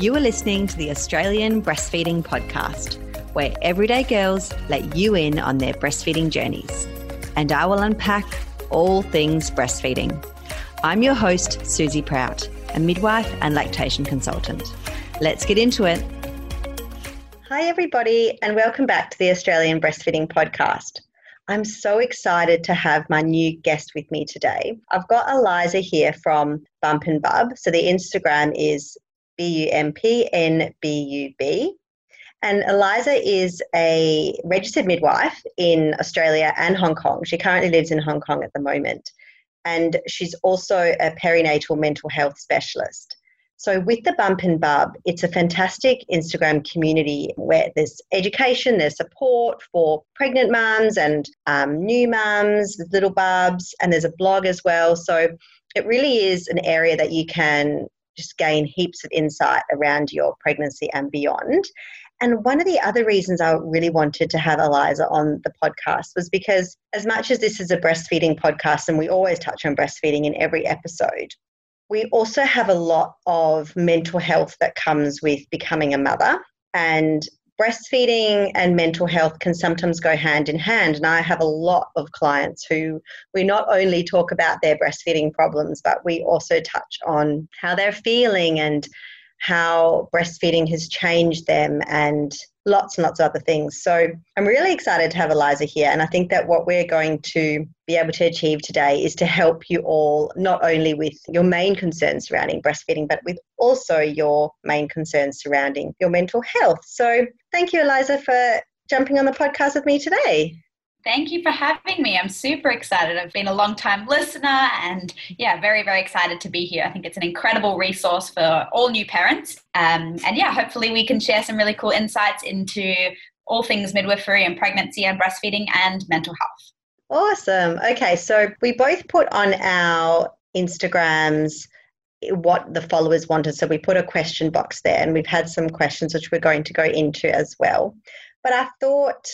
You are listening to the Australian Breastfeeding Podcast, where everyday girls let you in on their breastfeeding journeys. And I will unpack all things breastfeeding. I'm your host, Susie Prout, a midwife and lactation consultant. Let's get into it. Hi, everybody, and welcome back to the Australian Breastfeeding Podcast. I'm so excited to have my new guest with me today. I've got Aliza here from Bump and Bub. So the Instagram is B U M P N B U B. And Aliza is a registered midwife in Australia and Hong Kong. She currently lives in Hong Kong at the moment. And she's also a perinatal mental health specialist. So, with the Bump and Bub, it's a fantastic Instagram community where there's education, there's support for pregnant mums and um, new mums with little bubs, and there's a blog as well. So, it really is an area that you can just gain heaps of insight around your pregnancy and beyond. And one of the other reasons I really wanted to have Aliza on the podcast was because, as much as this is a breastfeeding podcast, and we always touch on breastfeeding in every episode, we also have a lot of mental health that comes with becoming a mother. And breastfeeding and mental health can sometimes go hand in hand. And I have a lot of clients who we not only talk about their breastfeeding problems, but we also touch on how they're feeling and how breastfeeding has changed them and lots and lots of other things. So I'm really excited to have Aliza here. And I think that what we're going to be able to achieve today is to help you all not only with your main concerns surrounding breastfeeding, but with also your main concerns surrounding your mental health. So thank you, Aliza, for jumping on the podcast with me today. Thank you for having me. I'm super excited. I've been a long time listener and yeah, very, very excited to be here. I think it's an incredible resource for all new parents. Um, and yeah, hopefully we can share some really cool insights into all things midwifery and pregnancy and breastfeeding and mental health. Awesome. Okay, so we both put on our Instagrams what the followers wanted. So we put a question box there and we've had some questions which we're going to go into as well. But I thought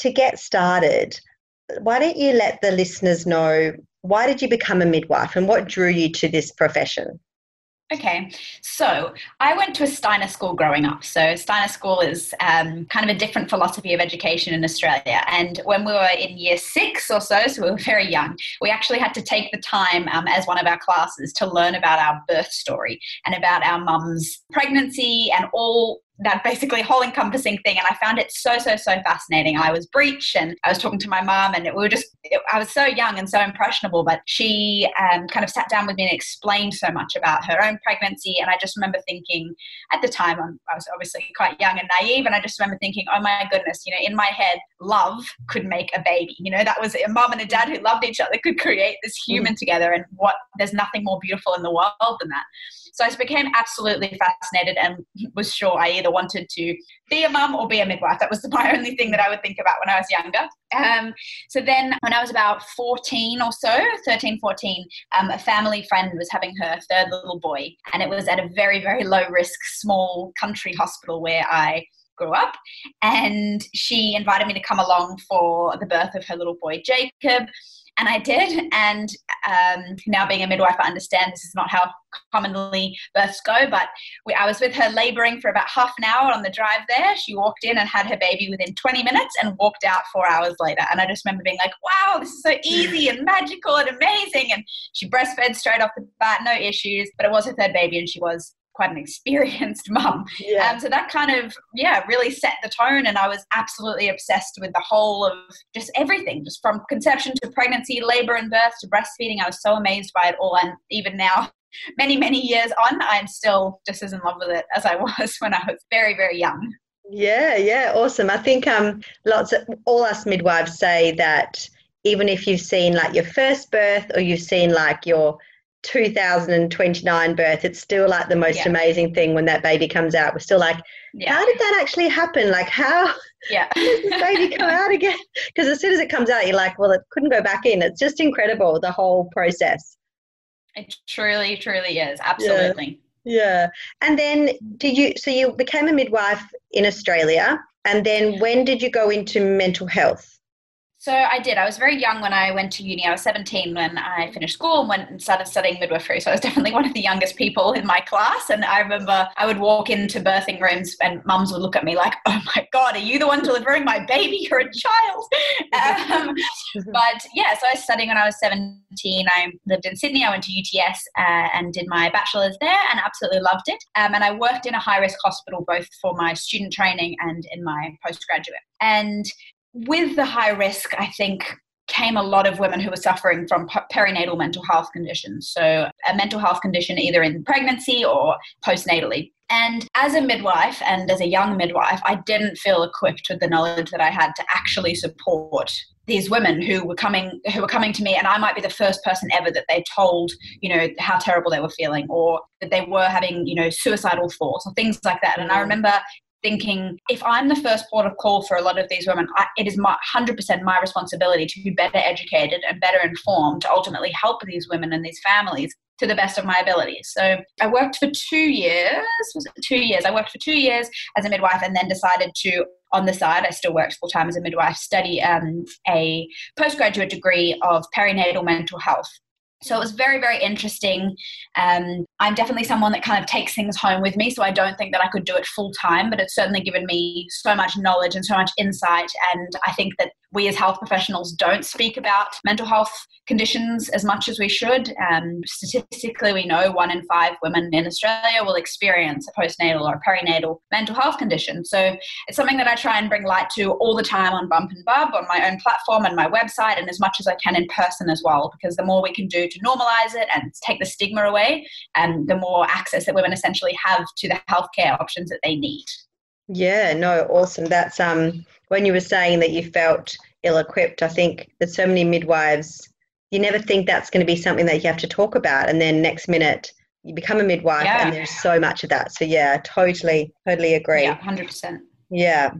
to get started, why don't you let the listeners know why did you become a midwife and what drew you to this profession? Okay, so I went to a Steiner school growing up. So, Steiner school is um, kind of a different philosophy of education in Australia. And when we were in year six or so, so we were very young, we actually had to take the time um, as one of our classes to learn about our birth story and about our mum's pregnancy and all that basically whole encompassing thing and i found it so so so fascinating. I was breech and i was talking to my mom and we were just it, i was so young and so impressionable but she um, kind of sat down with me and explained so much about her own pregnancy and i just remember thinking at the time i was obviously quite young and naive and i just remember thinking oh my goodness you know in my head love could make a baby. You know that was a mom and a dad who loved each other could create this human mm. together and what there's nothing more beautiful in the world than that so I became absolutely fascinated and was sure I either wanted to be a mum or be a midwife. That was my only thing that I would think about when I was younger. Um, so then when I was about 14 or so, 13, 14, um, a family friend was having her third little boy. And it was at a very, very low risk, small country hospital where I grew up. And she invited me to come along for the birth of her little boy, Jacob and I did. And um, now being a midwife, I understand this is not how commonly births go, but we, I was with her laboring for about half an hour on the drive there. She walked in and had her baby within 20 minutes and walked out four hours later. And I just remember being like, wow, this is so easy and magical and amazing. And she breastfed straight off the bat, no issues, but it was her third baby and she was quite an experienced mum. Yeah. Um, so that kind of, yeah, really set the tone. And I was absolutely obsessed with the whole of just everything, just from conception to pregnancy, labor and birth to breastfeeding. I was so amazed by it all. And even now, many, many years on, I'm still just as in love with it as I was when I was very, very young. Yeah, yeah, awesome. I think um, lots of all us midwives say that even if you've seen like your first birth or you've seen like your 2029 birth, it's still like the most yeah. amazing thing when that baby comes out. We're still like, yeah. how did that actually happen? Like, how, yeah. does this baby come out again? Because as soon as it comes out, you're like, well, it couldn't go back in. It's just incredible, the whole process. It truly, truly is. Absolutely. Yeah. yeah. And then did you, so you became a midwife in Australia. And then when did you go into mental health? So I did. I was very young when I went to uni. I was 17 when I finished school and went and started studying midwifery. So I was definitely one of the youngest people in my class. And I remember I would walk into birthing rooms and mums would look at me like, oh my God, are you the one delivering my baby? You're a child. um, but yeah, so I was studying when I was 17. I lived in Sydney. I went to UTS uh, and did my bachelor's there and absolutely loved it. Um, and I worked in a high risk hospital both for my student training and in my postgraduate. And with the high risk, I think came a lot of women who were suffering from perinatal mental health conditions. So, a mental health condition either in pregnancy or postnatally. And as a midwife and as a young midwife, I didn't feel equipped with the knowledge that I had to actually support these women who were coming who were coming to me and I might be the first person ever that they told, you know, how terrible they were feeling or that they were having, you know, suicidal thoughts or things like that. And I mm. remember thinking if I'm the first port of call for a lot of these women, I, it is my 100% my responsibility to be better educated and better informed to ultimately help these women and these families to the best of my abilities. So I worked for two years. Was it two years? I worked for two years as a midwife and then decided to on the side, I still worked full time as a midwife, study um, a postgraduate degree of perinatal mental health so it was very very interesting um, i'm definitely someone that kind of takes things home with me so i don't think that i could do it full time but it's certainly given me so much knowledge and so much insight and i think that we as health professionals don't speak about mental health conditions as much as we should. Um, statistically, we know one in five women in Australia will experience a postnatal or perinatal mental health condition. So it's something that I try and bring light to all the time on Bump and Bub, on my own platform and my website, and as much as I can in person as well, because the more we can do to normalize it and take the stigma away, and the more access that women essentially have to the healthcare options that they need. Yeah, no, awesome. That's um when you were saying that you felt ill equipped, I think that so many midwives you never think that's going to be something that you have to talk about and then next minute you become a midwife yeah. and there's so much of that. So yeah, totally, totally agree. Yeah, hundred percent. Yeah.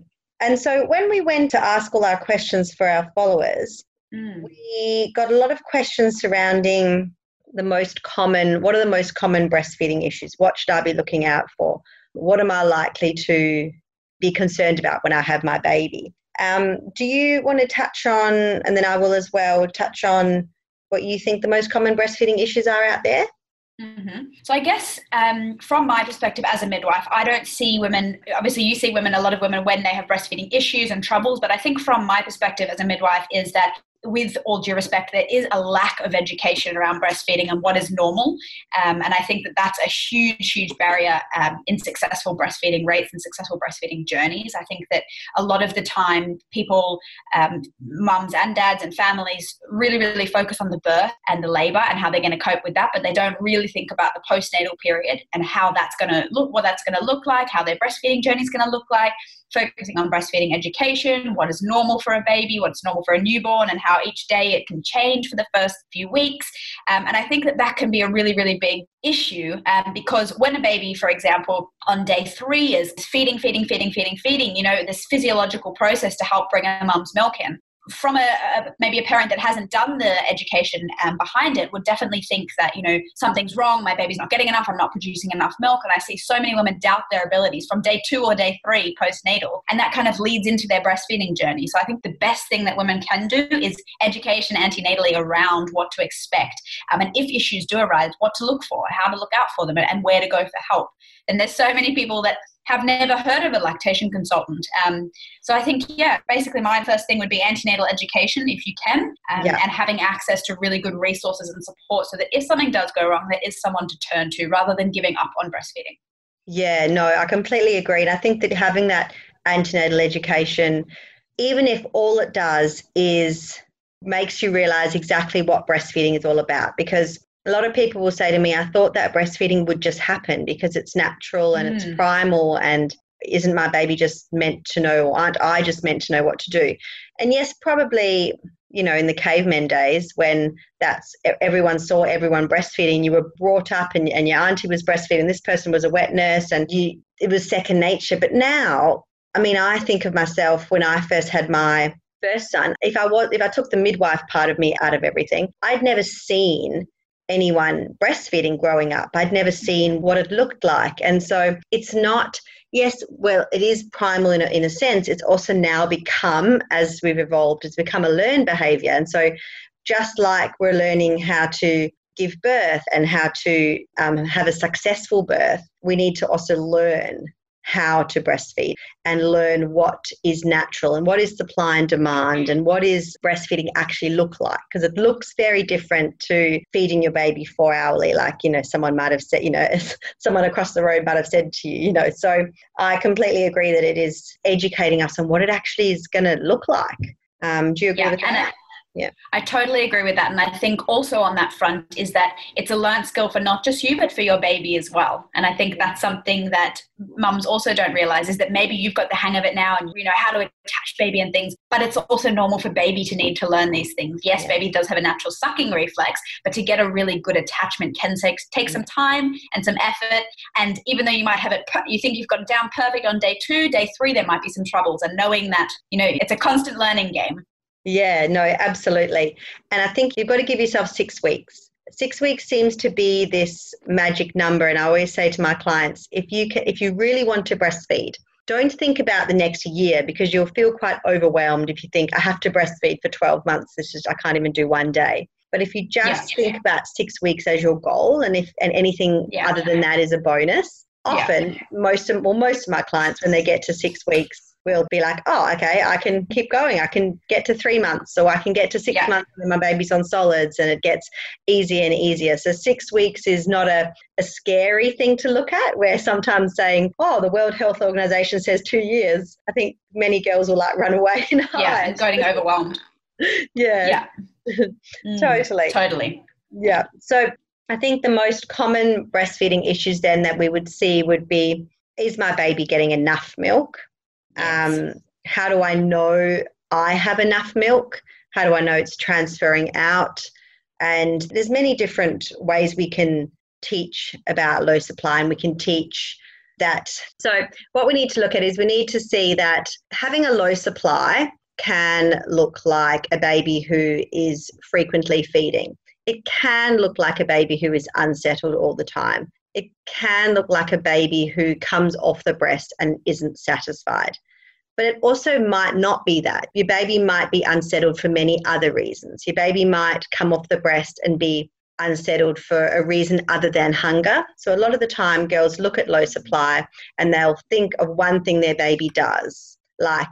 And so when we went to ask all our questions for our followers, mm. we got a lot of questions surrounding the most common what are the most common breastfeeding issues? What should I be looking out for? What am I likely to be concerned about when I have my baby? Um, do you want to touch on, and then I will as well, touch on what you think the most common breastfeeding issues are out there? Mm-hmm. So I guess um, from my perspective as a midwife, I don't see women. Obviously, you see women, a lot of women, when they have breastfeeding issues and troubles. But I think from my perspective as a midwife is that with all due respect, there is a lack of education around breastfeeding and what is normal. Um, and I think that that's a huge, huge barrier um, in successful breastfeeding rates and successful breastfeeding journeys. I think that a lot of the time, people, um, mums and dads and families, really, really focus on the birth and the labor and how they're going to cope with that, but they don't really think about the postnatal period and how that's going to look, what that's going to look like, how their breastfeeding journey is going to look like focusing on breastfeeding education, what is normal for a baby, what's normal for a newborn, and how each day it can change for the first few weeks. Um, and I think that that can be a really, really big issue um, because when a baby, for example, on day three is feeding, feeding, feeding, feeding, feeding, you know, this physiological process to help bring a mum's milk in from a, a, maybe a parent that hasn't done the education um, behind it would definitely think that you know something's wrong my baby's not getting enough i'm not producing enough milk and i see so many women doubt their abilities from day two or day three postnatal and that kind of leads into their breastfeeding journey. So i think the best thing that women can do is education antenatally around what to expect um, and if issues do arise what to look for how to look out for them and where to go for help. And there's so many people that have never heard of a lactation consultant. Um, so I think, yeah, basically my first thing would be antenatal education if you can, um, yeah. and having access to really good resources and support so that if something does go wrong, there is someone to turn to rather than giving up on breastfeeding. Yeah, no, I completely agree. And I think that having that antenatal education, even if all it does is makes you realize exactly what breastfeeding is all about because a lot of people will say to me, I thought that breastfeeding would just happen because it's natural and mm. it's primal and isn't my baby just meant to know or aren't I just meant to know what to do? And yes, probably, you know, in the cavemen days when that's everyone saw everyone breastfeeding, you were brought up and, and your auntie was breastfeeding, this person was a wet nurse and you it was second nature. But now, I mean, I think of myself when I first had my first son, if I was if I took the midwife part of me out of everything, I'd never seen anyone breastfeeding growing up. I'd never seen what it looked like. And so it's not, yes, well, it is primal in a, in a sense. It's also now become, as we've evolved, it's become a learned behavior. And so just like we're learning how to give birth and how to um, have a successful birth, we need to also learn how to breastfeed and learn what is natural and what is supply and demand and what is breastfeeding actually look like. Because it looks very different to feeding your baby four hourly like you know someone might have said you know someone across the road might have said to you you know. So i completely agree that it is educating us on what it actually is going to look like. Um, do you agree yeah, with that yeah. I totally agree with that. And I think also on that front is that it's a learned skill for not just you, but for your baby as well. And I think that's something that mums also don't realize is that maybe you've got the hang of it now and you know how to attach baby and things, but it's also normal for baby to need to learn these things. Yes, yeah. baby does have a natural sucking reflex, but to get a really good attachment can take, take mm. some time and some effort. And even though you might have it, you think you've got it down perfect on day two, day three, there might be some troubles. And knowing that, you know, it's a constant learning game. Yeah, no, absolutely. And I think you've got to give yourself six weeks. Six weeks seems to be this magic number. And I always say to my clients, if you can, if you really want to breastfeed, don't think about the next year because you'll feel quite overwhelmed if you think I have to breastfeed for 12 months. This is I can't even do one day. But if you just yeah. think about six weeks as your goal, and if and anything yeah. other than that is a bonus, often yeah. most of well most of my clients when they get to six weeks will be like, oh, okay, I can keep going. I can get to three months, or I can get to six yeah. months when my baby's on solids, and it gets easier and easier. So six weeks is not a, a scary thing to look at. Where sometimes saying, oh, the World Health Organization says two years, I think many girls will like run away and hide. Yeah, getting overwhelmed. yeah. Yeah. totally. Mm, totally. Yeah. So I think the most common breastfeeding issues then that we would see would be is my baby getting enough milk? Um, how do I know I have enough milk? How do I know it's transferring out? And there's many different ways we can teach about low supply and we can teach that. So what we need to look at is we need to see that having a low supply can look like a baby who is frequently feeding. It can look like a baby who is unsettled all the time. It can look like a baby who comes off the breast and isn't satisfied. But it also might not be that. Your baby might be unsettled for many other reasons. Your baby might come off the breast and be unsettled for a reason other than hunger. So, a lot of the time, girls look at low supply and they'll think of one thing their baby does, like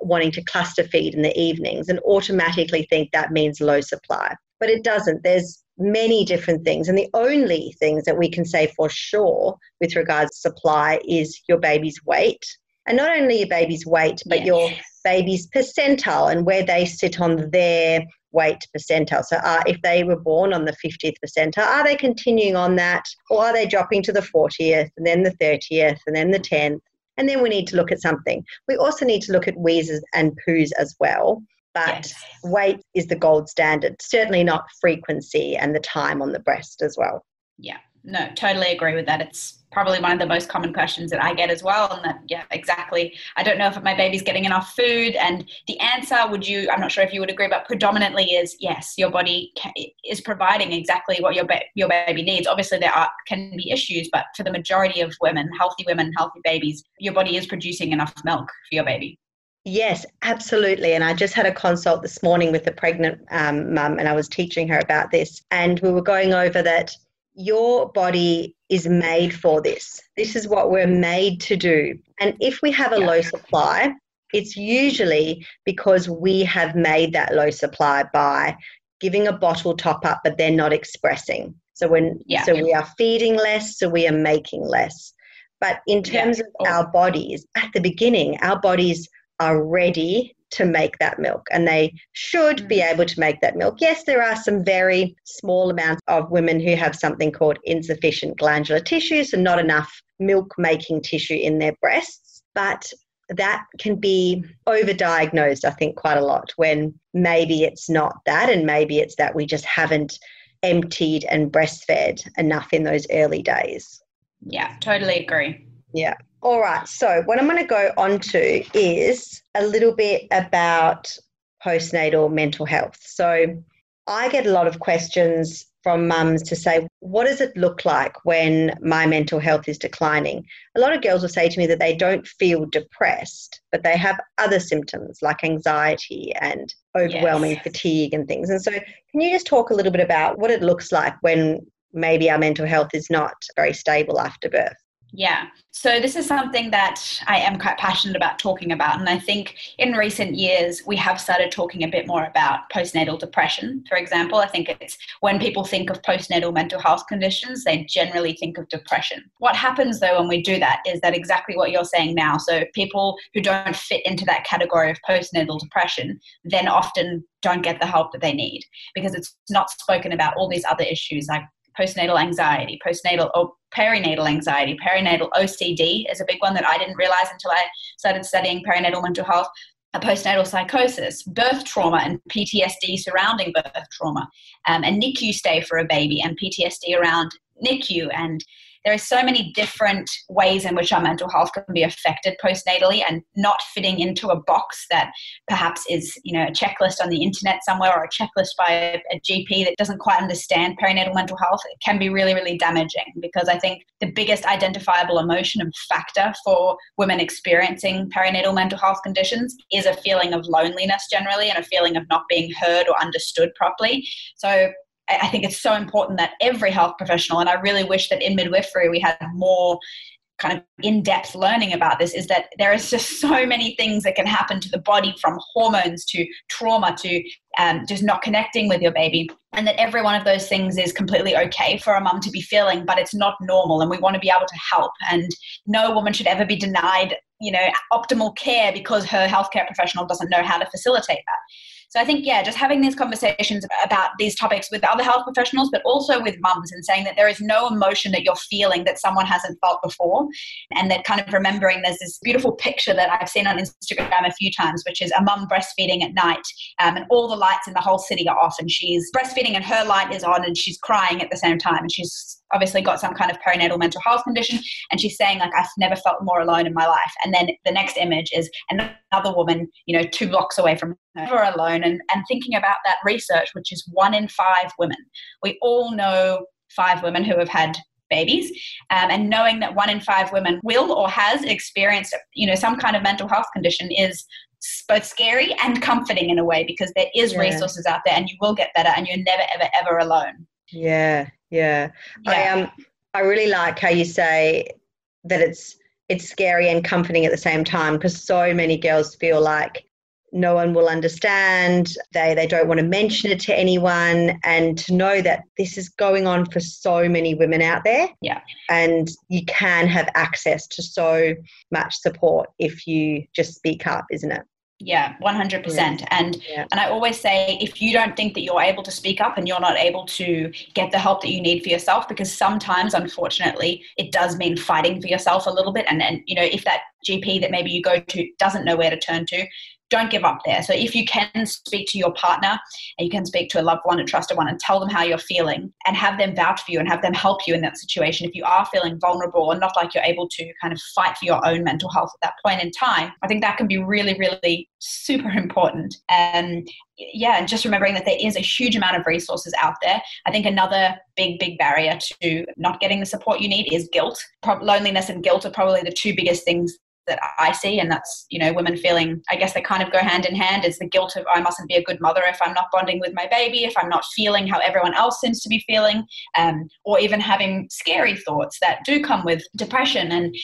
wanting to cluster feed in the evenings, and automatically think that means low supply. But it doesn't. There's many different things. And the only things that we can say for sure with regards to supply is your baby's weight and not only your baby's weight, but yes. your baby's percentile and where they sit on their weight percentile. So, uh, if they were born on the 50th percentile, are they continuing on that, or are they dropping to the 40th, and then the 30th, and then the 10th? And then we need to look at something. We also need to look at wheezes and poos as well. But yes. weight is the gold standard, certainly not frequency and the time on the breast as well. Yeah, no, totally agree with that. It's probably one of the most common questions that I get as well. And that, yeah, exactly. I don't know if my baby's getting enough food. And the answer, would you, I'm not sure if you would agree, but predominantly is yes, your body can, is providing exactly what your, ba- your baby needs. Obviously, there are, can be issues, but for the majority of women, healthy women, healthy babies, your body is producing enough milk for your baby. Yes, absolutely. And I just had a consult this morning with a pregnant um, mum, and I was teaching her about this. And we were going over that your body is made for this. This is what we're made to do. And if we have a yeah. low supply, it's usually because we have made that low supply by giving a bottle top up, but they're not expressing. So when yeah. so we are feeding less, so we are making less. But in terms yeah. of our bodies, at the beginning, our bodies are ready to make that milk and they should be mm. able to make that milk. Yes, there are some very small amounts of women who have something called insufficient glandular tissue, so not enough milk making tissue in their breasts, but that can be overdiagnosed, I think, quite a lot when maybe it's not that, and maybe it's that we just haven't emptied and breastfed enough in those early days. Yeah, totally agree. Yeah. All right. So, what I'm going to go on to is a little bit about postnatal mental health. So, I get a lot of questions from mums to say, what does it look like when my mental health is declining? A lot of girls will say to me that they don't feel depressed, but they have other symptoms like anxiety and overwhelming yes. fatigue and things. And so, can you just talk a little bit about what it looks like when maybe our mental health is not very stable after birth? Yeah. So this is something that I am quite passionate about talking about. And I think in recent years, we have started talking a bit more about postnatal depression, for example. I think it's when people think of postnatal mental health conditions, they generally think of depression. What happens though when we do that is that exactly what you're saying now. So people who don't fit into that category of postnatal depression then often don't get the help that they need because it's not spoken about all these other issues like postnatal anxiety, postnatal or perinatal anxiety, perinatal OCD is a big one that I didn't realize until I started studying perinatal mental health. A postnatal psychosis, birth trauma, and PTSD surrounding birth trauma, um, a NICU stay for a baby, and PTSD around NICU, and there are so many different ways in which our mental health can be affected postnatally and not fitting into a box that perhaps is you know a checklist on the internet somewhere or a checklist by a, gp that doesn't quite understand perinatal mental health. It can be really really damaging because i think the biggest identifiable emotion and factor for women experiencing perinatal mental health conditions is a feeling of loneliness generally and a feeling of not being heard or understood properly. So I think it's so important that every health professional, and I really wish that in midwifery we had more kind of in-depth learning about this is that there is just so many things that can happen to the body from hormones to trauma to um, just not connecting with your baby and that every one of those things is completely okay for a mum to be feeling but it's not normal and we want to be able to help and no woman should ever be denied you know optimal care because her healthcare professional doesn't know how to facilitate that so I think, yeah, just having these conversations about these topics with other health professionals, but also with mums and saying that there is no emotion that you're feeling that someone hasn't felt before. And that kind of remembering there's this beautiful picture that I've seen on Instagram a few times, which is a mum breastfeeding at night um, and all the lights in the whole city are off and she's breastfeeding and her light is on and she's crying at the same time. And she's obviously got some kind of perinatal mental health condition and she's saying like i've never felt more alone in my life. And then the next image is another woman you know two blocks away from her alone and, and thinking about that research which is one in five women. We all know five women who have had babies um, and knowing that one in five women will or has experienced you know some kind of mental health condition is both scary and comforting in a way because there is yeah. resources out there and you will get better and you're never ever ever alone yeah yeah. yeah. I um I really like how you say that it's it's scary and comforting at the same time because so many girls feel like no one will understand they they don't want to mention it to anyone and to know that this is going on for so many women out there yeah and you can have access to so much support if you just speak up isn't it yeah 100% yeah. and yeah. and i always say if you don't think that you're able to speak up and you're not able to get the help that you need for yourself because sometimes unfortunately it does mean fighting for yourself a little bit and and you know if that gp that maybe you go to doesn't know where to turn to don't give up there. So if you can speak to your partner and you can speak to a loved one, a trusted one, and tell them how you're feeling and have them vouch for you and have them help you in that situation. If you are feeling vulnerable and not like you're able to kind of fight for your own mental health at that point in time, I think that can be really, really super important. And yeah, and just remembering that there is a huge amount of resources out there. I think another big, big barrier to not getting the support you need is guilt. Pro- loneliness and guilt are probably the two biggest things that I see, and that's you know women feeling. I guess they kind of go hand in hand. Is the guilt of I mustn't be a good mother if I'm not bonding with my baby, if I'm not feeling how everyone else seems to be feeling, um, or even having scary thoughts that do come with depression and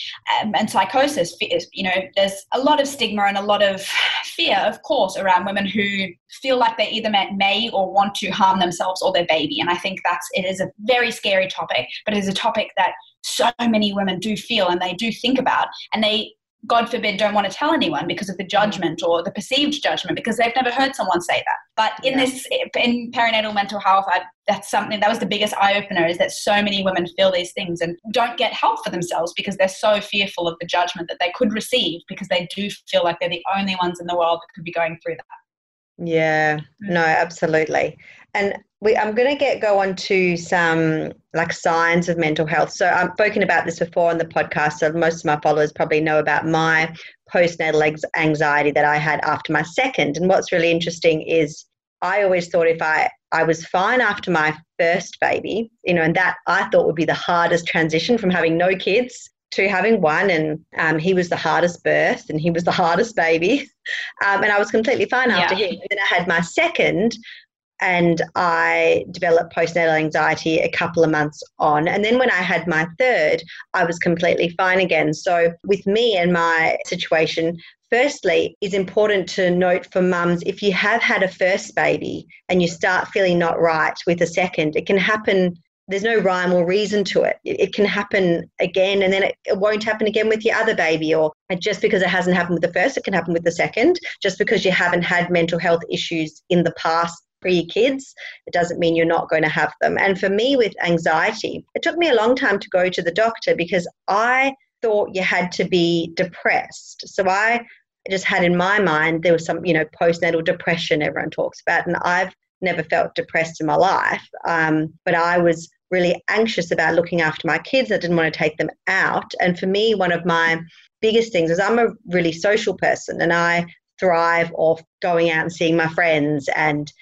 um, and psychosis. You know, there's a lot of stigma and a lot of fear, of course, around women who feel like they either may or want to harm themselves or their baby. And I think that's it is a very scary topic, but it is a topic that so many women do feel and they do think about and they God forbid, don't want to tell anyone because of the judgment or the perceived judgment because they've never heard someone say that. But in yeah. this, in perinatal mental health, I, that's something that was the biggest eye opener is that so many women feel these things and don't get help for themselves because they're so fearful of the judgment that they could receive because they do feel like they're the only ones in the world that could be going through that. Yeah, mm. no, absolutely. And we, I'm going to get go on to some like signs of mental health. So I've spoken about this before on the podcast. So most of my followers probably know about my postnatal anxiety that I had after my second. And what's really interesting is I always thought if I I was fine after my first baby, you know, and that I thought would be the hardest transition from having no kids to having one. And um, he was the hardest birth and he was the hardest baby. Um, and I was completely fine after yeah. him. And then I had my second, and I developed postnatal anxiety a couple of months on. And then when I had my third, I was completely fine again. So, with me and my situation, firstly, it's important to note for mums if you have had a first baby and you start feeling not right with a second, it can happen. There's no rhyme or reason to it. It, can happen again and then it, won't happen again with your other baby. Or just because it hasn't happened with the first, it can happen with the second. Just because you haven't had mental health issues in the past for your kids, it doesn't mean you're not going to have them. And for me, with anxiety, it took me a long time to go to the doctor because I thought you had to be depressed. So I just had in my mind there was some, you know, postnatal depression everyone talks about, and I've never felt depressed in my life. Um, but I was really anxious about looking after my kids. I didn't want to take them out. And for me, one of my biggest things is I'm a really social person and I thrive off going out and seeing my friends and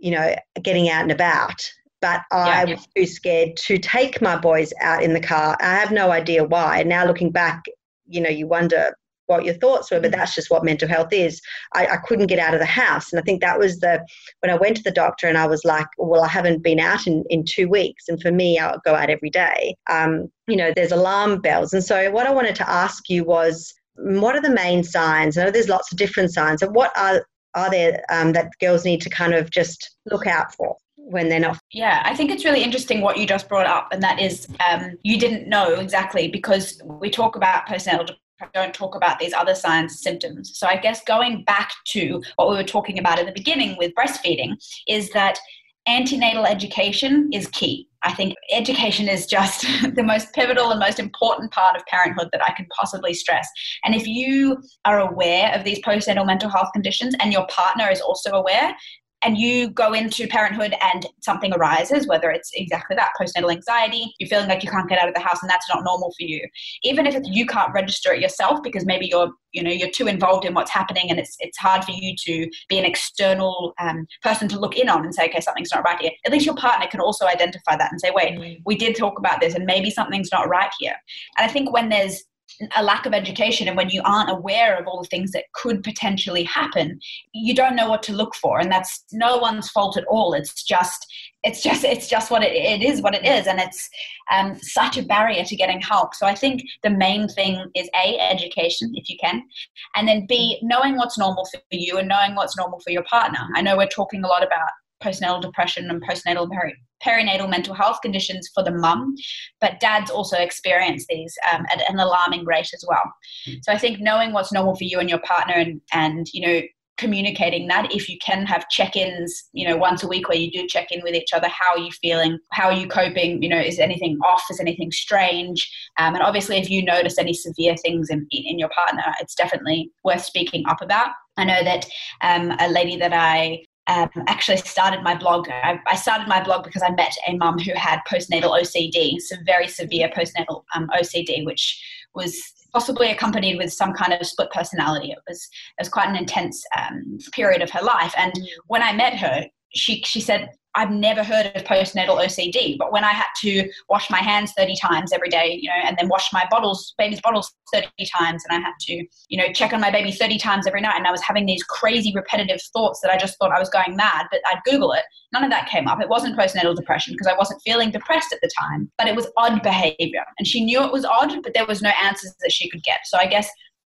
you know, getting out and about. But I yeah, was too scared to take my boys out in the car. I have no idea why. And now looking back, you know, you wonder what your thoughts were, but mm. that's just what mental health is. I, I, couldn't get out of the house. And I think that was the, when I went to the doctor and I was like, well, I haven't been out in, in two weeks. And for me, I'll go out every day. Um, you know, there's alarm bells. And so what I wanted to ask you was, what are the main signs? I know there's lots of different signs. And what are are there um, that girls need to kind of just look out for? when they're not. Yeah, I think it's really interesting what you just brought up, and that is um, you didn't know exactly because we talk about postnatal don't talk about these other signs symptoms. So I guess going back to what we were talking about in the beginning with breastfeeding is that antenatal education is key. I think education is just the most pivotal and most important part of parenthood that I can possibly stress. And if you are aware of these postnatal mental health conditions and your partner is also aware, and you go into parenthood and something arises, whether it's exactly that postnatal anxiety, you're feeling like you can't get out of the house and that's not normal for you. Even if you can't register it yourself because maybe you're you know you're too involved in what's happening and it's it's hard for you to be an external um, person to look in on and say okay something's not right here at least your partner can also identify that and say wait mm. we did talk about this and maybe something's not right here and i think when there's a lack of education and when you aren't aware of all the things that could potentially happen you don't know what to look for and that's no one's fault at all. It's just it's just it's just what it, it is what it is and it's um, such a barrier to getting help. So i think the main thing is a education if you can and then b knowing what's normal for you and knowing what's normal for your partner. I know we're talking a lot about postnatal depression and postnatal perinatal mental health conditions for the mum, but dads also experience these um, at an alarming rate as well. Mm. So I think knowing what's normal for you and your partner, and and you know communicating that if you can have check-ins you know once a week where you do check in with each other how are you feeling? How are you coping? You know is anything off? Is anything strange? Um, and obviously if you notice any severe things in, in your partner it's definitely worth speaking up about. I know that um, a lady that I um, actually started my blog. I, I, started my blog because I met a mum who had postnatal OCD, so very severe postnatal um, OCD, which was possibly accompanied with some kind of split personality. It was it was quite an intense um, period of her life. And when I met her, she she said I've never heard of postnatal OCD, but when I had to wash my hands 30 times every day, you know, and then wash my bottles, baby's bottles 30 times, and I had to, you know, check on my baby 30 times every night, and I was having these crazy repetitive thoughts that I just thought I was going mad, but I'd Google it. None of that came up. It wasn't postnatal depression because I wasn't feeling depressed at the time, but it was odd behavior. And she knew it was odd, but there was no answers that she could get. So I guess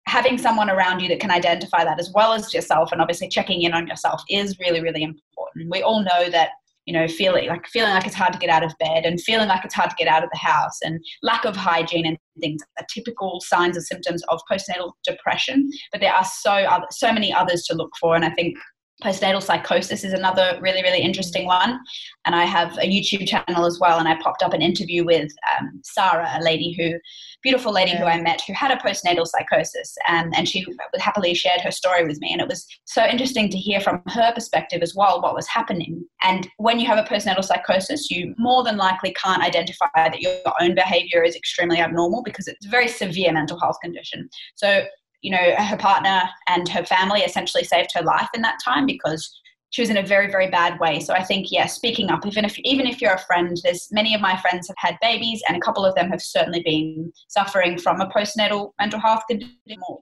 having someone around you that can identify that as well as yourself and obviously checking in on yourself is really really important we all know that you know feeling like feeling like it's hard to get out of bed and feeling like it's hard to get out of the house and lack of hygiene and things are typical signs and symptoms of postnatal depression but there are so other, so many others to look for and i think postnatal psychosis is another really really interesting one. And i have a youtube channel as well and i popped up an interview with um, sarah a lady who beautiful lady who I met who had a postnatal psychosis, and, and she happily shared her story with me. And it was so interesting to hear from her perspective as well what was happening. And when you have a postnatal psychosis, you more than likely can't identify that your own behavior is extremely abnormal because it's a very severe mental health condition. So you know, her partner and her family essentially saved her life in that time because she was in a very very bad way. So i think yeah speaking up even if even if you're a friend there's many of my friends have had babies and a couple of them have certainly been suffering from a postnatal mental health condition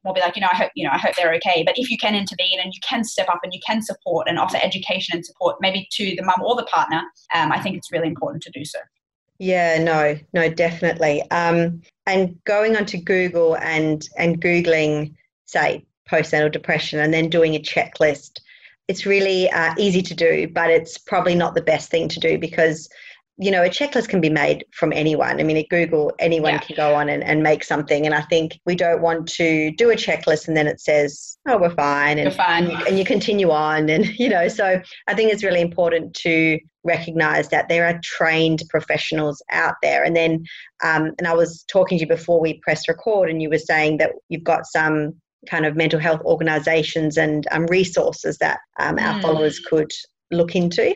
more, be like you know i hope you know i hope they're okay. But if you can intervene and you can step up and you can support and offer education and support maybe to the mum or the partner um, i think it's really important to do so. Yeah, no, no, definitely. Um, and going onto Google and and googling, say, postnatal depression, and then doing a checklist it's really uh, easy to do, but it's probably not the best thing to do because you know, a checklist can be made from anyone. I mean, at Google, anyone yeah. can go on and, and make something. And I think we don't want to do a checklist and then it says, oh, we're fine. And, fine. and, you, and you continue on. And, you know, so I think it's really important to recognize that there are trained professionals out there. And then, um, and I was talking to you before we press record, and you were saying that you've got some kind of mental health organizations and um, resources that um, our mm. followers could look into?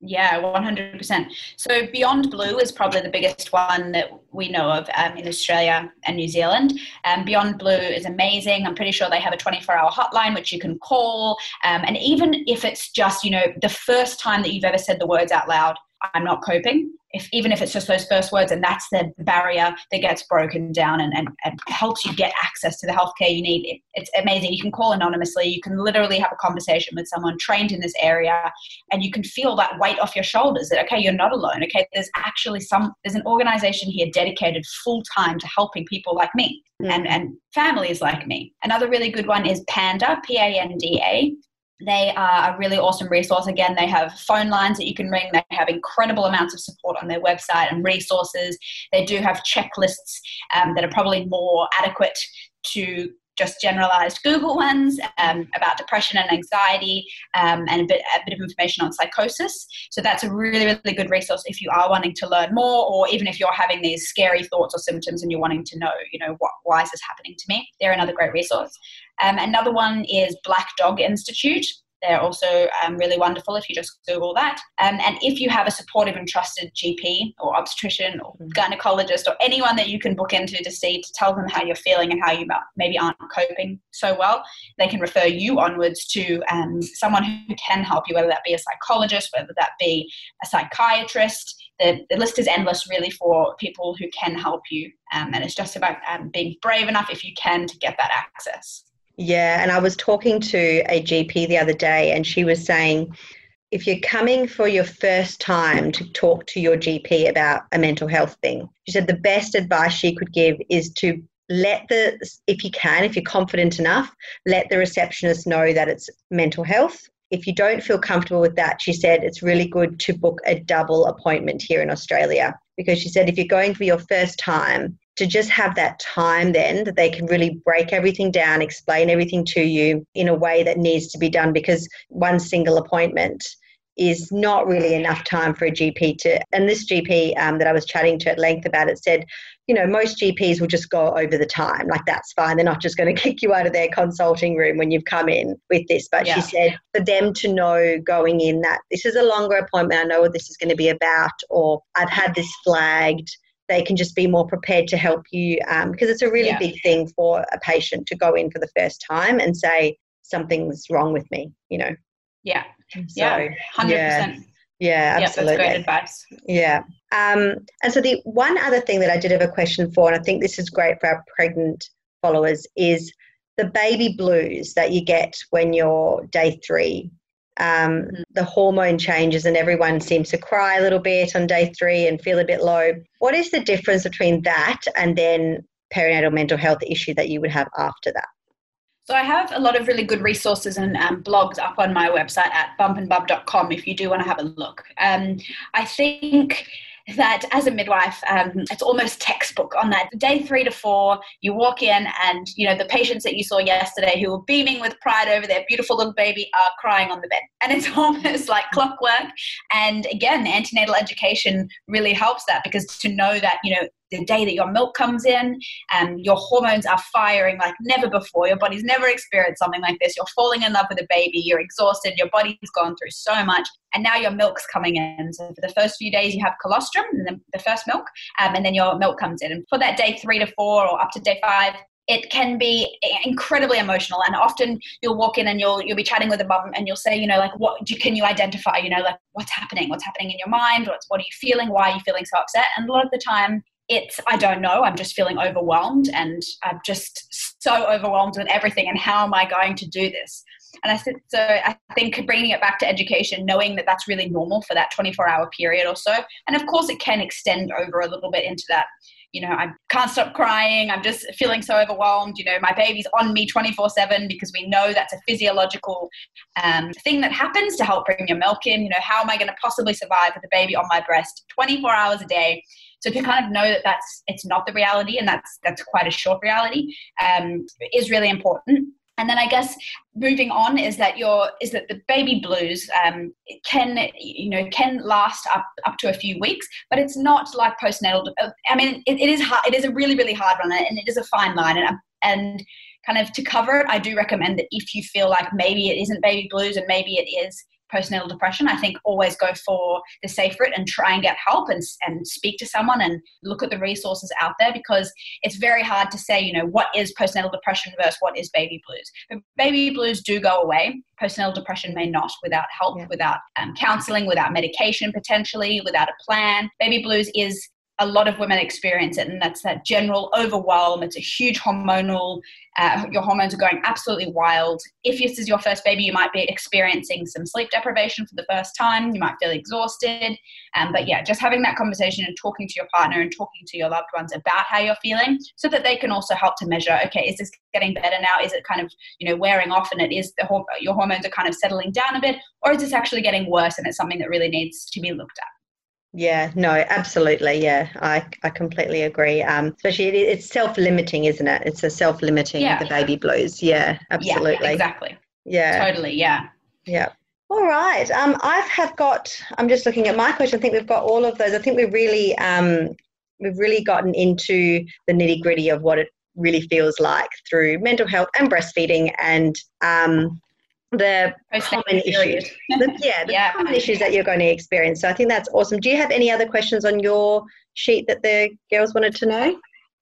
Yeah, 100%. So Beyond Blue is probably the biggest one that we know of um, in Australia and New Zealand. Um, Beyond Blue is amazing. I'm pretty sure they have a 24 hour hotline which you can call. Um, and even if it's just, you know, the first time that you've ever said the words out loud, I'm not coping, if even if it's just those first words and that's the barrier that gets broken down and, and, and helps you get access to the healthcare you need it, it's amazing. You can call anonymously. You can literally have a conversation with someone trained in this area and you can feel that weight off your shoulders that okay you're not alone. Okay there's actually some there's an organization here dedicated full time to helping people like me mm. and and families like me. Another really good one is panda p-a-n-d-a they are a really awesome resource. Again, they have phone lines that you can ring. They have incredible amounts of support on their website and resources. They do have checklists um, that are probably more adequate to just generalized Google ones um, about depression and anxiety um, and a bit, a bit of information on psychosis. So that's a really, really good resource if you are wanting to learn more or even if you're having these scary thoughts or symptoms and you're wanting to know, you know, what, why is this happening to me? They're another great resource. Um, another one is Black Dog Institute. They're also um, really wonderful if you just Google that. Um, and if you have a supportive and trusted GP or obstetrician or mm. gynecologist or anyone that you can book into to see to tell them how you're feeling and how you maybe aren't coping so well, they can refer you onwards to um, someone who can help you, whether that be a psychologist, whether that be a psychiatrist. The, the list is endless, really, for people who can help you. Um, and it's just about um, being brave enough, if you can, to get that access. Yeah, and I was talking to a GP the other day, and she was saying if you're coming for your first time to talk to your GP about a mental health thing, she said the best advice she could give is to let the, if you can, if you're confident enough, let the receptionist know that it's mental health. If you don't feel comfortable with that, she said it's really good to book a double appointment here in Australia because she said if you're going for your first time, to just have that time then that they can really break everything down, explain everything to you in a way that needs to be done because one single appointment is not really enough time for a GP to. And this GP um, that I was chatting to at length about it said, you know, most GPs will just go over the time. Like, that's fine. They're not just going to kick you out of their consulting room when you've come in with this. But yeah. she said, for them to know going in that this is a longer appointment, I know what this is going to be about, or I've had this flagged they can just be more prepared to help you um, because it's a really yeah. big thing for a patient to go in for the first time and say something's wrong with me you know yeah so, yeah 100% yeah. Yeah, absolutely. Yeah, that's great advice. Yeah. Um, and so the one other thing that I did have a question for, and I think this is great for our pregnant followers, is the baby blues that you get when you're day three um, mm-hmm. the hormone changes and everyone seems to cry a little bit on day three and feel a bit low. What is the difference between that and then perinatal mental health issue that you would have after that? So I have a lot of really good resources and um, blogs up on my website at bumpnbub.com if you do want to have a look. Um, I think that as a midwife, um, it's almost textbook on that. Day three to four, you walk in and, you know, the patients that you saw yesterday who were beaming with pride over their beautiful little baby are crying on the bed. And it's almost like clockwork. And again, antenatal education really helps that because to know that, you know, the day that your milk comes in and your hormones are firing like never before. Your body's never experienced something like this. You're falling in love with a baby. You're exhausted. Your body's gone through so much. And now your milk's coming in. So for the first few days, you have colostrum, and then the first milk, um, and then your milk comes in. And for that day three to four or up to day five, it can be incredibly emotional and often you'll walk in and you'll you'll be chatting with a mum and you'll say you know like what do, can you identify you know like what's happening what's happening in your mind what's what are you feeling why are you feeling so upset and a lot of the time it's i don't know i'm just feeling overwhelmed and i'm just so overwhelmed with everything and how am i going to do this and I said, so I think bringing it back to education, knowing that that's really normal for that 24 hour period or so. And of course, it can extend over a little bit into that. You know, I can't stop crying. I'm just feeling so overwhelmed. You know, my baby's on me 24 7 because we know that's a physiological um, thing that happens to help bring your milk in. You know, how am I going to possibly survive with a baby on my breast 24 hours a day? So to kind of know that that's it's not the reality and that's that's quite a short reality um, is really important and then I guess moving on is that your is that the baby blues um, can you know can last up up to a few weeks, but it's not like postnatal. I mean, it, it is hard. It is a really really hard one, and it is a fine line. And and kind of to cover it, I do recommend that if you feel like maybe it isn't baby blues and maybe it is postnatal depression, I think always go for the safe route and try and get help and, and speak to someone and look at the resources out there because it's very hard to say, you know, what is postnatal depression versus what is baby blues. But baby blues do go away. Postnatal depression may not without help, yeah. without um, counseling, without medication potentially, without a plan. Baby blues is a lot of women experience it, and that's that general overwhelm. It's a huge hormonal, uh, your hormones are going absolutely wild. If this is your first baby, you might be experiencing some sleep deprivation for the first time. You might feel exhausted. Um, but yeah, just having that conversation and talking to your partner and talking to your loved ones about how you're feeling so that they can also help to measure okay, is this getting better now? Is it kind of, you know, wearing off and it is the, your hormones are kind of settling down a bit? Or is this actually getting worse and it's something that really needs to be looked at? Yeah, no, absolutely. Yeah, I, I completely agree. Um, especially it, it's self limiting, isn't it? It's a self limiting, yeah. the baby blues. Yeah, absolutely. Yeah, exactly. Yeah. Totally. Yeah. Yeah. All right. Um, I have got, I'm just looking at my question. I think we've got all of those. I think we've really, um, we've really gotten into the nitty gritty of what it really feels like through mental health and breastfeeding and um, the common issues. The, yeah, the yeah. common issues that you're going to experience. So I think that's awesome. Do you have any other questions on your sheet that the girls wanted to know?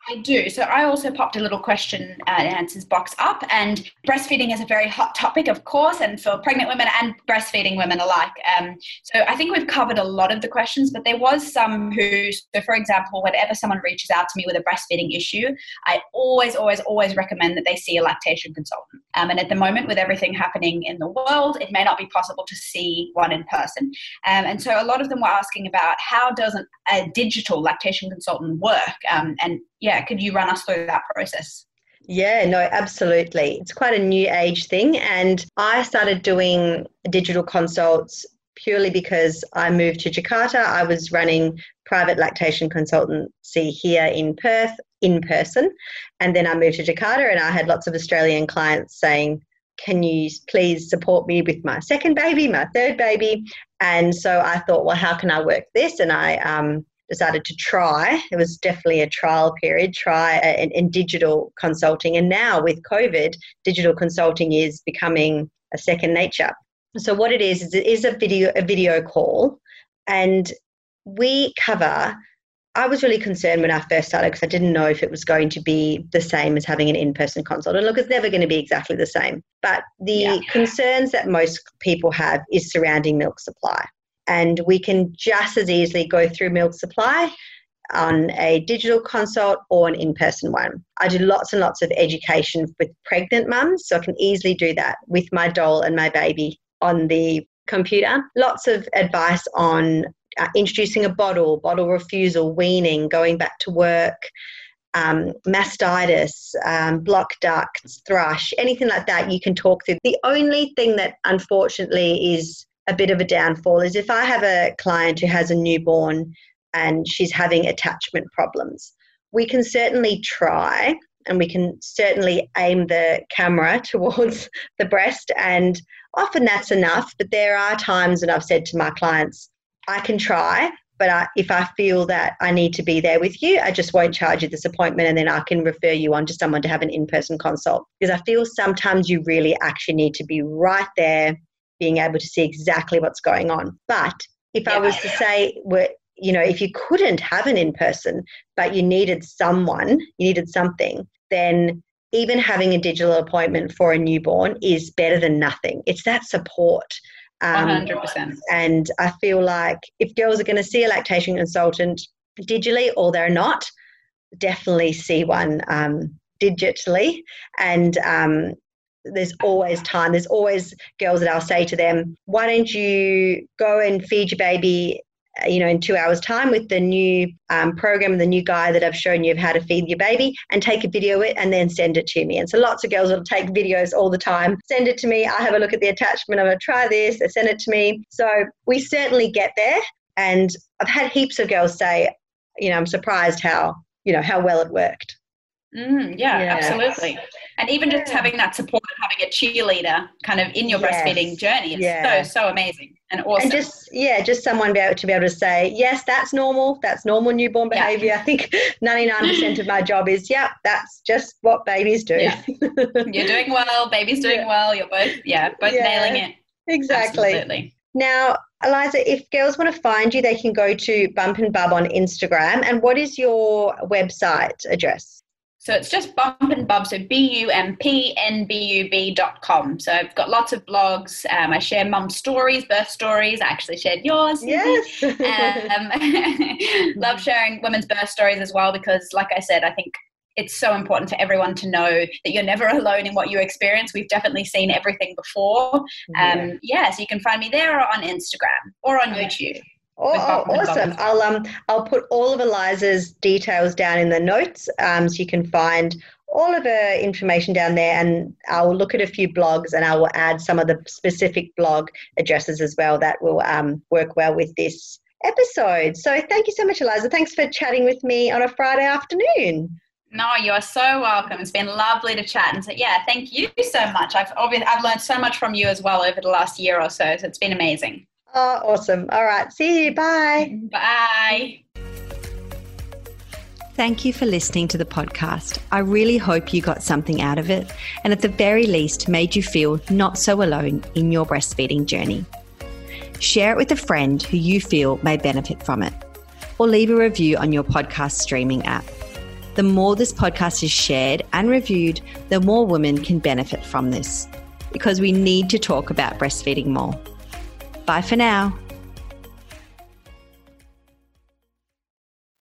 I do. So I also popped a little question uh, and answers box up, and breastfeeding is a very hot topic, of course, and for pregnant women and breastfeeding women alike. Um, so I think we've covered a lot of the questions, but there was some who, so for example, whenever someone reaches out to me with a breastfeeding issue, I always, always, always recommend that they see a lactation consultant. Um, and at the moment, with everything happening in the world, it may not be possible to see one in person. Um, and so a lot of them were asking about how does an, a digital lactation consultant work, um, and yeah, could you run us through that process? Yeah, no, absolutely. It's quite a new age thing. And I started doing digital consults purely because I moved to Jakarta. I was running private lactation consultancy here in Perth in person. And then I moved to Jakarta and I had lots of Australian clients saying, can you please support me with my second baby, my third baby? And so I thought, well, how can I work this? And I um, decided to try. It was definitely a trial period, try uh, in, in digital consulting. And now with COVID, digital consulting is becoming a second nature. So what it is is it is a video a video call, and we cover. I was really concerned when I first started because I didn't know if it was going to be the same as having an in-person consult. And look, it's never going to be exactly the same. But the yeah. concerns that most people have is surrounding milk supply and we can just as easily go through milk supply on a digital consult or an in person one. I do lots and lots of education with pregnant mums, so I can easily do that with my doll and my baby on the computer. Lots of advice on uh, introducing a bottle, bottle refusal, weaning, going back to work. Um, mastitis, um, block ducts, thrush, anything like that you can talk through. The only thing that unfortunately is a bit of a downfall is if I have a client who has a newborn and she's having attachment problems, we can certainly try and we can certainly aim the camera towards the breast, and often that's enough. But there are times, and I've said to my clients, I can try, but I, if I feel that I need to be there with you, I just won't charge you this appointment and then I can refer you on to someone to have an in person consult. Because I feel sometimes you really actually need to be right there being able to see exactly what's going on. But if yeah. I was to say, you know, if you couldn't have an in person, but you needed someone, you needed something, then even having a digital appointment for a newborn is better than nothing. It's that support. Um, 100%. And I feel like if girls are going to see a lactation consultant digitally or they're not, definitely see one um, digitally. And um, there's always time. There's always girls that I'll say to them, why don't you go and feed your baby uh, you know, in two hours' time with the new um, program, and the new guy that I've shown you of how to feed your baby, and take a video it and then send it to me. And so lots of girls will take videos all the time, send it to me. I have a look at the attachment. I'm going to try this. They send it to me. So we certainly get there. And I've had heaps of girls say, you know, I'm surprised how you know how well it worked. Mm, yeah, yeah, absolutely. And even just having that support having a cheerleader kind of in your yes. breastfeeding journey is yeah. so, so amazing and awesome. And just, yeah, just someone be able to be able to say, yes, that's normal. That's normal newborn behavior. Yeah. I think 99% of my job is, yeah, that's just what babies do. Yeah. You're doing well. Baby's doing well. You're both, yeah, both nailing it. Exactly. Absolutely. Now, Aliza, if girls want to find you, they can go to Bump and Bub on Instagram. And what is your website address? So it's just Bump and Bub, so B U M P N B U B dot com. So I've got lots of blogs. Um, I share mum stories, birth stories. I actually shared yours. Yes. um, love sharing women's birth stories as well because, like I said, I think it's so important for everyone to know that you're never alone in what you experience. We've definitely seen everything before. Yeah. Um, yeah, so you can find me there or on Instagram or on YouTube. Oh, oh awesome! I'll um I'll put all of Aliza's details down in the notes, um, so you can find all of her information down there, and I'll look at a few blogs, and I will add some of the specific blog addresses as well that will um, work well with this episode. So thank you so much, Aliza. Thanks for chatting with me on a Friday afternoon. No, you are so welcome. It's been lovely to chat, and so yeah, thank you so much. I've obviously I've learned so much from you as well over the last year or so. So it's been amazing. Oh, awesome. All right. See you. Bye. Bye. Thank you for listening to the podcast. I really hope you got something out of it and at the very least made you feel not so alone in your breastfeeding journey. Share it with a friend who you feel may benefit from it or leave a review on your podcast streaming app. The more this podcast is shared and reviewed, the more women can benefit from this because we need to talk about breastfeeding more. Bye for now.